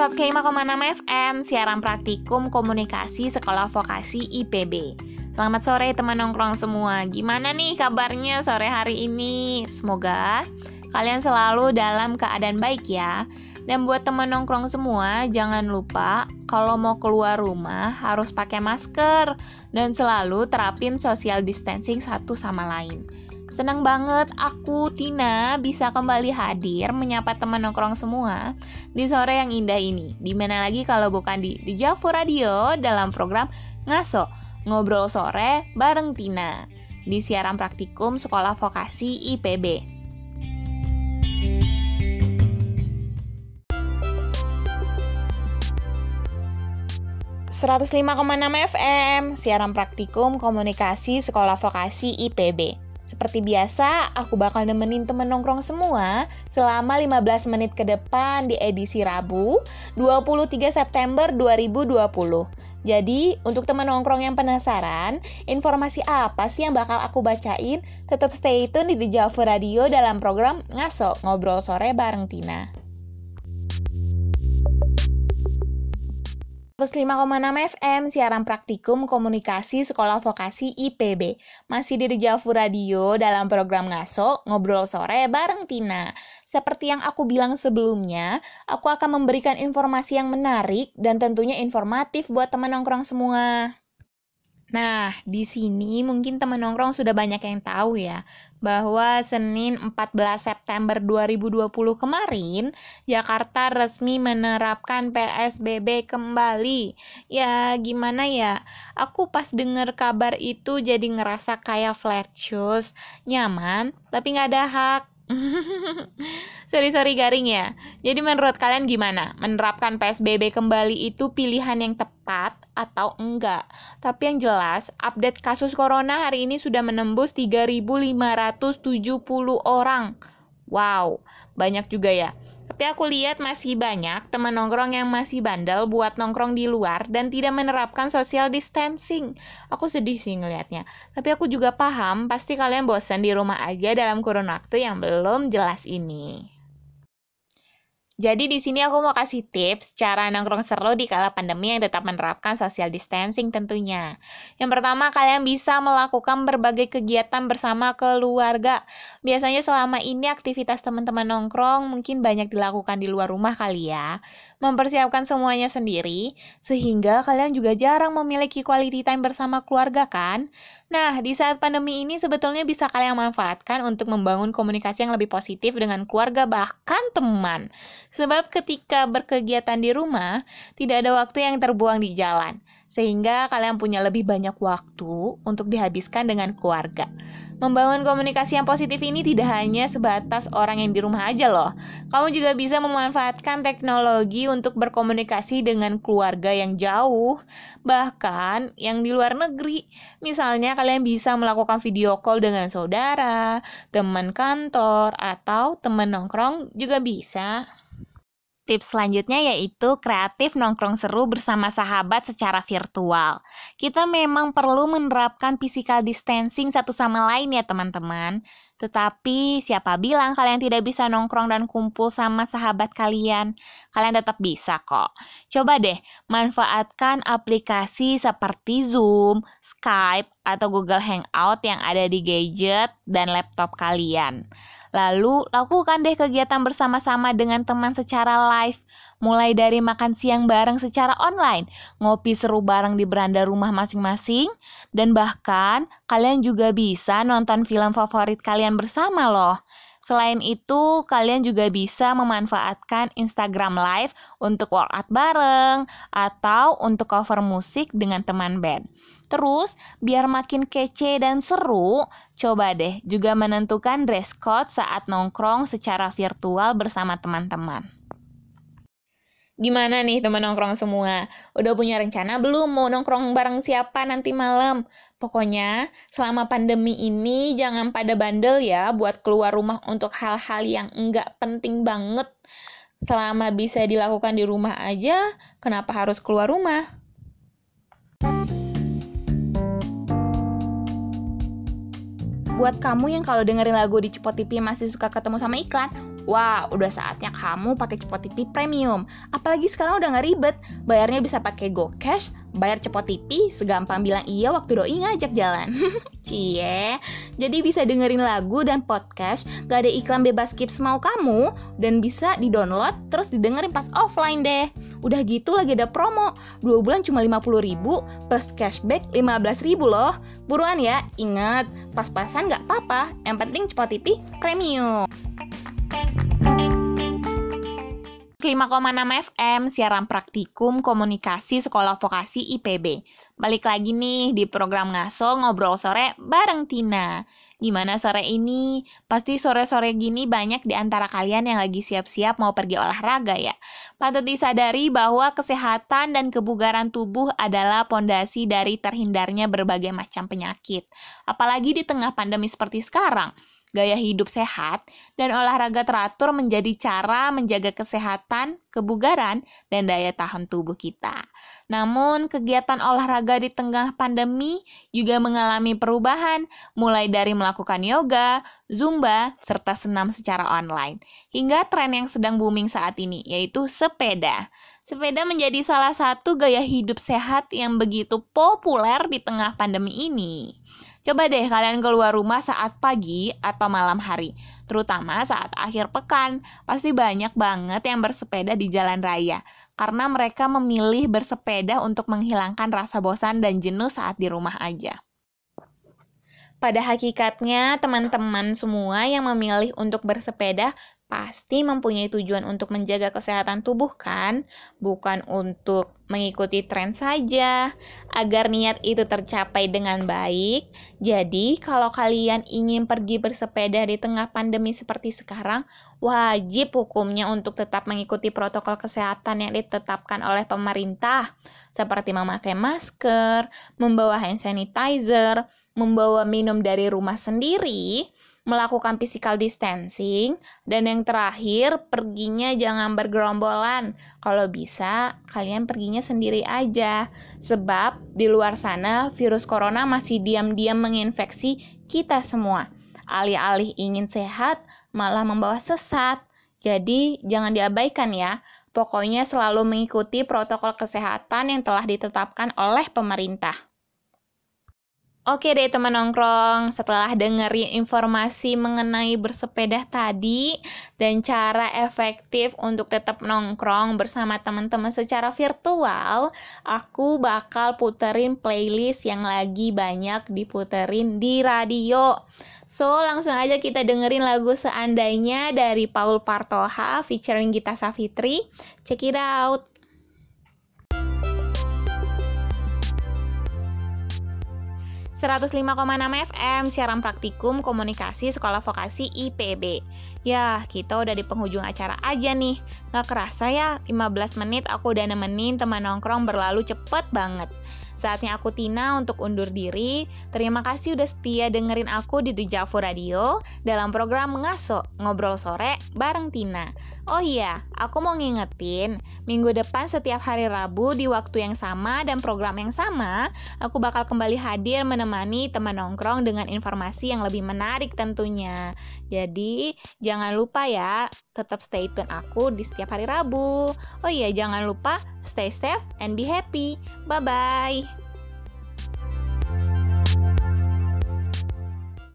105,6 FM, siaran praktikum komunikasi Sekolah Vokasi IPB. Selamat sore teman nongkrong semua. Gimana nih kabarnya sore hari ini? Semoga kalian selalu dalam keadaan baik ya. Dan buat teman nongkrong semua, jangan lupa kalau mau keluar rumah harus pakai masker dan selalu terapin social distancing satu sama lain. Senang banget aku Tina bisa kembali hadir menyapa teman nongkrong semua di sore yang indah ini. Di mana lagi kalau bukan di di Javu Radio dalam program Ngaso Ngobrol Sore bareng Tina di siaran praktikum Sekolah Vokasi IPB. ...105,6 FM, siaran praktikum komunikasi Sekolah Vokasi IPB. Seperti biasa, aku bakal nemenin temen nongkrong semua selama 15 menit ke depan di edisi Rabu 23 September 2020. Jadi, untuk temen nongkrong yang penasaran, informasi apa sih yang bakal aku bacain? Tetap stay tune di Java Radio dalam program Ngaso, Ngobrol Sore bareng Tina. 105,6 FM siaran praktikum komunikasi sekolah vokasi IPB. Masih di Javu Radio dalam program Ngaso, ngobrol sore bareng Tina. Seperti yang aku bilang sebelumnya, aku akan memberikan informasi yang menarik dan tentunya informatif buat teman nongkrong semua. Nah, di sini mungkin teman nongkrong sudah banyak yang tahu ya, bahwa Senin 14 September 2020 kemarin, Jakarta resmi menerapkan PSBB kembali. Ya, gimana ya? Aku pas denger kabar itu jadi ngerasa kayak flat shoes, nyaman, tapi nggak ada hak. sorry sorry garing ya. Jadi menurut kalian gimana? Menerapkan PSBB kembali itu pilihan yang tepat atau enggak? Tapi yang jelas, update kasus corona hari ini sudah menembus 3.570 orang. Wow, banyak juga ya. Tapi aku lihat masih banyak teman nongkrong yang masih bandel buat nongkrong di luar dan tidak menerapkan social distancing. Aku sedih sih ngelihatnya. Tapi aku juga paham pasti kalian bosan di rumah aja dalam kurun waktu yang belum jelas ini. Jadi di sini aku mau kasih tips cara nongkrong seru di kala pandemi yang tetap menerapkan social distancing tentunya. Yang pertama, kalian bisa melakukan berbagai kegiatan bersama keluarga. Biasanya selama ini aktivitas teman-teman nongkrong mungkin banyak dilakukan di luar rumah kali ya mempersiapkan semuanya sendiri, sehingga kalian juga jarang memiliki quality time bersama keluarga kan? Nah, di saat pandemi ini sebetulnya bisa kalian manfaatkan untuk membangun komunikasi yang lebih positif dengan keluarga bahkan teman. Sebab ketika berkegiatan di rumah, tidak ada waktu yang terbuang di jalan, sehingga kalian punya lebih banyak waktu untuk dihabiskan dengan keluarga. Membangun komunikasi yang positif ini tidak hanya sebatas orang yang di rumah aja loh. Kamu juga bisa memanfaatkan teknologi untuk berkomunikasi dengan keluarga yang jauh, bahkan yang di luar negeri. Misalnya kalian bisa melakukan video call dengan saudara, teman kantor, atau teman nongkrong juga bisa. Tips selanjutnya yaitu kreatif nongkrong seru bersama sahabat secara virtual. Kita memang perlu menerapkan physical distancing satu sama lain ya teman-teman. Tetapi siapa bilang kalian tidak bisa nongkrong dan kumpul sama sahabat kalian? Kalian tetap bisa kok. Coba deh manfaatkan aplikasi seperti Zoom, Skype, atau Google Hangout yang ada di gadget dan laptop kalian. Lalu, lakukan deh kegiatan bersama-sama dengan teman secara live, mulai dari makan siang bareng secara online, ngopi seru bareng di beranda rumah masing-masing, dan bahkan kalian juga bisa nonton film favorit kalian bersama loh. Selain itu, kalian juga bisa memanfaatkan Instagram Live untuk workout bareng atau untuk cover musik dengan teman band. Terus, biar makin kece dan seru, coba deh juga menentukan dress code saat nongkrong secara virtual bersama teman-teman. Gimana nih teman nongkrong semua? Udah punya rencana belum mau nongkrong bareng siapa nanti malam? Pokoknya selama pandemi ini jangan pada bandel ya buat keluar rumah untuk hal-hal yang enggak penting banget. Selama bisa dilakukan di rumah aja, kenapa harus keluar rumah? Buat kamu yang kalau dengerin lagu di Cepot TV masih suka ketemu sama iklan, Wah, udah saatnya kamu pakai Cepot TV Premium. Apalagi sekarang udah nggak ribet. Bayarnya bisa pakai GoCash, bayar Cepot TV, segampang bilang iya waktu doi ngajak jalan. Cie. Jadi bisa dengerin lagu dan podcast, gak ada iklan bebas skip mau kamu, dan bisa di-download terus didengerin pas offline deh. Udah gitu lagi ada promo, 2 bulan cuma 50 ribu plus cashback 15 ribu loh. Buruan ya, ingat, pas-pasan gak apa-apa, yang penting Cepot TV Premium. 5,6 FM siaran praktikum komunikasi sekolah vokasi IPB. Balik lagi nih di program ngaso ngobrol sore bareng Tina. Gimana sore ini? Pasti sore-sore gini banyak di antara kalian yang lagi siap-siap mau pergi olahraga ya. Patut disadari bahwa kesehatan dan kebugaran tubuh adalah pondasi dari terhindarnya berbagai macam penyakit. Apalagi di tengah pandemi seperti sekarang gaya hidup sehat, dan olahraga teratur menjadi cara menjaga kesehatan, kebugaran, dan daya tahan tubuh kita. Namun, kegiatan olahraga di tengah pandemi juga mengalami perubahan, mulai dari melakukan yoga, zumba, serta senam secara online, hingga tren yang sedang booming saat ini, yaitu sepeda. Sepeda menjadi salah satu gaya hidup sehat yang begitu populer di tengah pandemi ini. Coba deh kalian keluar rumah saat pagi atau malam hari, terutama saat akhir pekan. Pasti banyak banget yang bersepeda di jalan raya, karena mereka memilih bersepeda untuk menghilangkan rasa bosan dan jenuh saat di rumah aja. Pada hakikatnya, teman-teman semua yang memilih untuk bersepeda pasti mempunyai tujuan untuk menjaga kesehatan tubuh kan? Bukan untuk mengikuti tren saja. Agar niat itu tercapai dengan baik. Jadi, kalau kalian ingin pergi bersepeda di tengah pandemi seperti sekarang, wajib hukumnya untuk tetap mengikuti protokol kesehatan yang ditetapkan oleh pemerintah, seperti memakai masker, membawa hand sanitizer, membawa minum dari rumah sendiri, melakukan physical distancing, dan yang terakhir, perginya jangan bergerombolan. Kalau bisa, kalian perginya sendiri aja. Sebab di luar sana, virus corona masih diam-diam menginfeksi kita semua. Alih-alih ingin sehat, malah membawa sesat. Jadi, jangan diabaikan ya. Pokoknya selalu mengikuti protokol kesehatan yang telah ditetapkan oleh pemerintah. Oke deh teman nongkrong, setelah dengerin informasi mengenai bersepeda tadi dan cara efektif untuk tetap nongkrong bersama teman-teman secara virtual, aku bakal puterin playlist yang lagi banyak diputerin di radio. So, langsung aja kita dengerin lagu Seandainya dari Paul Partoha featuring Gita Savitri. Check it out! 105,6 FM siaran praktikum komunikasi sekolah vokasi IPB. Ya, kita udah di penghujung acara aja nih. Gak kerasa ya, 15 menit aku udah nemenin teman nongkrong berlalu cepet banget. Saatnya aku Tina untuk undur diri. Terima kasih udah setia dengerin aku di Dejavu Radio dalam program Ngaso, Ngobrol Sore bareng Tina. Oh iya, aku mau ngingetin, minggu depan setiap hari Rabu di waktu yang sama dan program yang sama, aku bakal kembali hadir menemani teman nongkrong dengan informasi yang lebih menarik tentunya. Jadi, jangan lupa ya, tetap stay tune aku di setiap hari Rabu. Oh iya, jangan lupa stay safe and be happy. Bye-bye.